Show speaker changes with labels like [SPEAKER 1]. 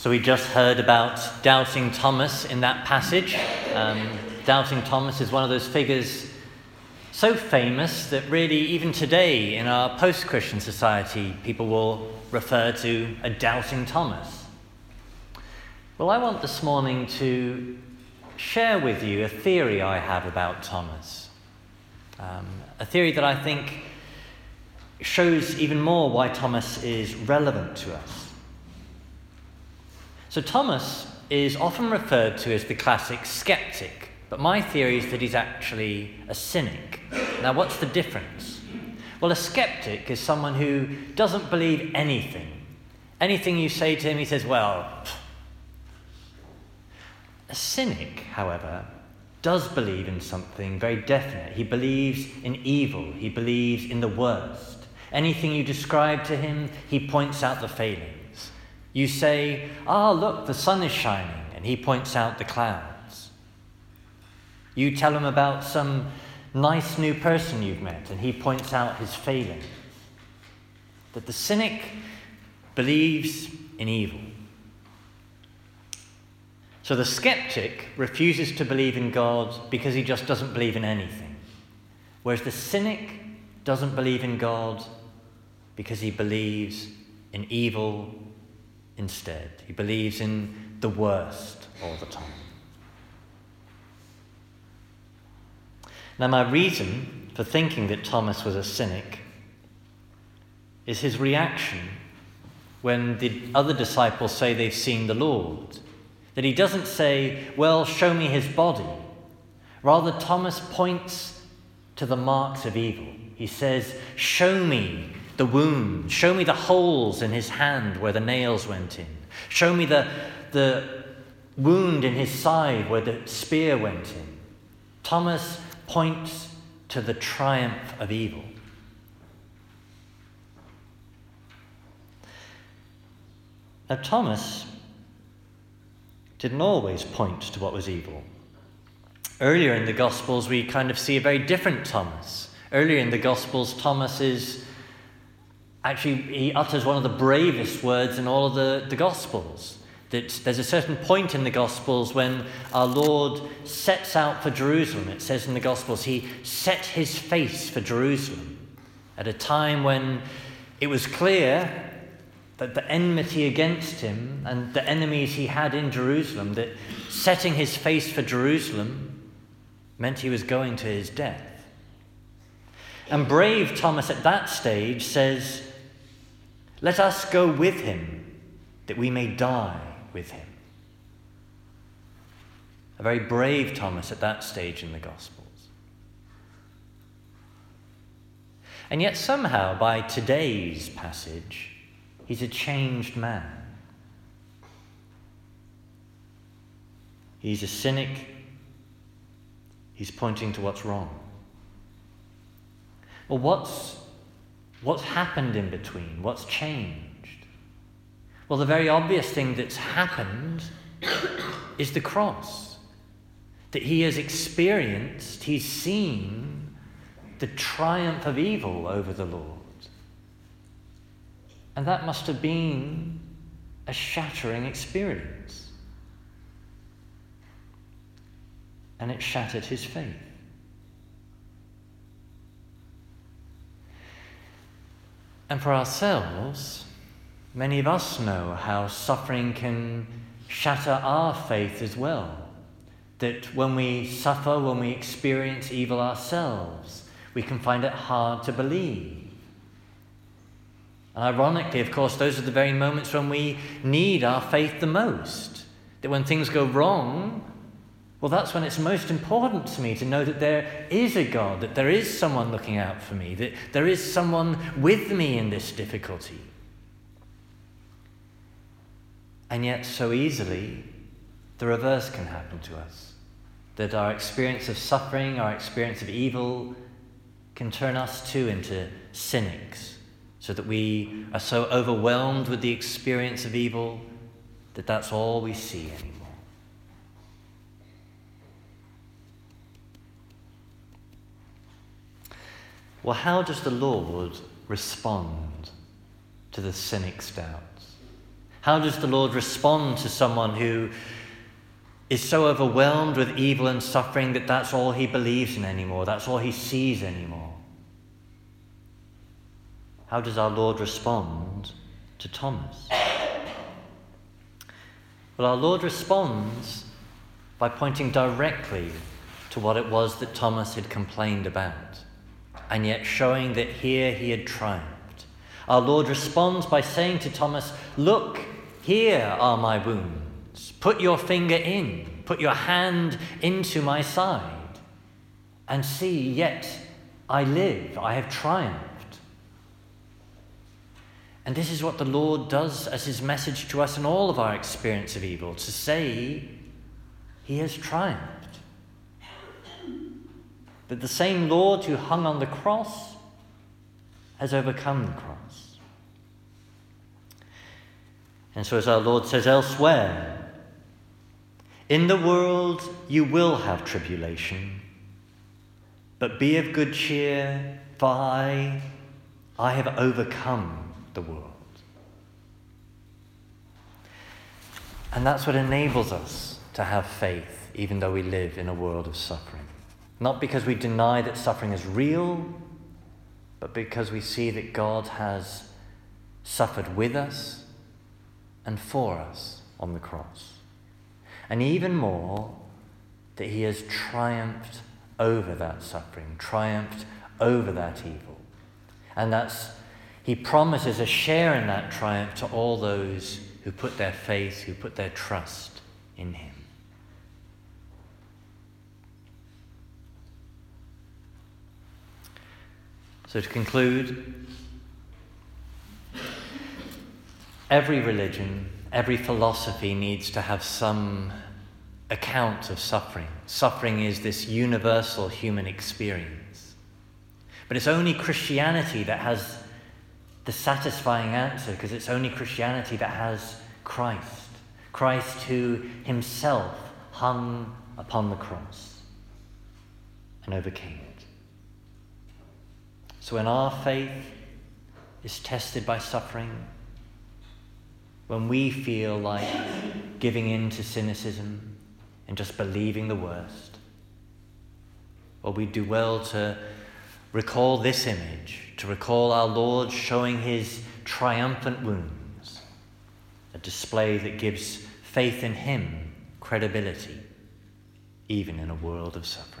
[SPEAKER 1] So we just heard about doubting Thomas in that passage. Um, doubting Thomas is one of those figures so famous that really, even today in our post Christian society, people will refer to a doubting Thomas. Well, I want this morning to share with you a theory I have about Thomas. Um, a theory that I think shows even more why Thomas is relevant to us. So, Thomas is often referred to as the classic skeptic, but my theory is that he's actually a cynic. Now, what's the difference? Well, a skeptic is someone who doesn't believe anything. Anything you say to him, he says, well, a cynic, however, does believe in something very definite. He believes in evil, he believes in the worst. Anything you describe to him, he points out the failing. You say, Ah, look, the sun is shining, and he points out the clouds. You tell him about some nice new person you've met, and he points out his failings. That the cynic believes in evil. So the skeptic refuses to believe in God because he just doesn't believe in anything. Whereas the cynic doesn't believe in God because he believes in evil instead. He believes in the worst all the time. Now, my reason for thinking that Thomas was a cynic is his reaction when the other disciples say they've seen the Lord. That he doesn't say, Well, show me his body. Rather, Thomas points to the marks of evil. He says, Show me the wound. Show me the holes in his hand where the nails went in. Show me the, the wound in his side where the spear went in. Thomas points to the triumph of evil. Now, Thomas didn't always point to what was evil. Earlier in the Gospels, we kind of see a very different Thomas. Earlier in the Gospels, Thomas is actually, he utters one of the bravest words in all of the, the Gospels. That there's a certain point in the Gospels when our Lord sets out for Jerusalem. It says in the Gospels, he set his face for Jerusalem at a time when it was clear that the enmity against him and the enemies he had in Jerusalem, that setting his face for Jerusalem meant he was going to his death. And brave Thomas at that stage says, let us go with him that we may die with him. A very brave Thomas at that stage in the Gospels. And yet, somehow, by today's passage, he's a changed man. He's a cynic. He's pointing to what's wrong. Well, what's What's happened in between? What's changed? Well, the very obvious thing that's happened is the cross. That he has experienced, he's seen the triumph of evil over the Lord. And that must have been a shattering experience. And it shattered his faith. And for ourselves, many of us know how suffering can shatter our faith as well. That when we suffer, when we experience evil ourselves, we can find it hard to believe. And ironically, of course, those are the very moments when we need our faith the most. That when things go wrong, well, that's when it's most important to me to know that there is a God, that there is someone looking out for me, that there is someone with me in this difficulty. And yet, so easily, the reverse can happen to us. That our experience of suffering, our experience of evil, can turn us too into cynics, so that we are so overwhelmed with the experience of evil that that's all we see anymore. Well, how does the Lord respond to the cynic's doubts? How does the Lord respond to someone who is so overwhelmed with evil and suffering that that's all he believes in anymore, that's all he sees anymore? How does our Lord respond to Thomas? Well, our Lord responds by pointing directly to what it was that Thomas had complained about, and yet showing that here he had triumphed. Our Lord responds by saying to Thomas, Look, here are my wounds. Put your finger in, put your hand into my side, and see, yet I live, I have triumphed. And this is what the Lord does as his message to us in all of our experience of evil to say, He has triumphed. That the same Lord who hung on the cross has overcome the cross. And so, as our Lord says elsewhere, in the world you will have tribulation, but be of good cheer, for I, I have overcome the world. And that's what enables us to have faith, even though we live in a world of suffering. Not because we deny that suffering is real, but because we see that God has suffered with us and for us on the cross. And even more, that He has triumphed over that suffering, triumphed over that evil. And that's he promises a share in that triumph to all those who put their faith, who put their trust in Him. So, to conclude, every religion, every philosophy needs to have some account of suffering. Suffering is this universal human experience. But it's only Christianity that has the satisfying answer because it's only Christianity that has Christ. Christ who himself hung upon the cross and overcame. So when our faith is tested by suffering, when we feel like giving in to cynicism and just believing the worst, well, we do well to recall this image to recall our Lord showing his triumphant wounds, a display that gives faith in him credibility, even in a world of suffering.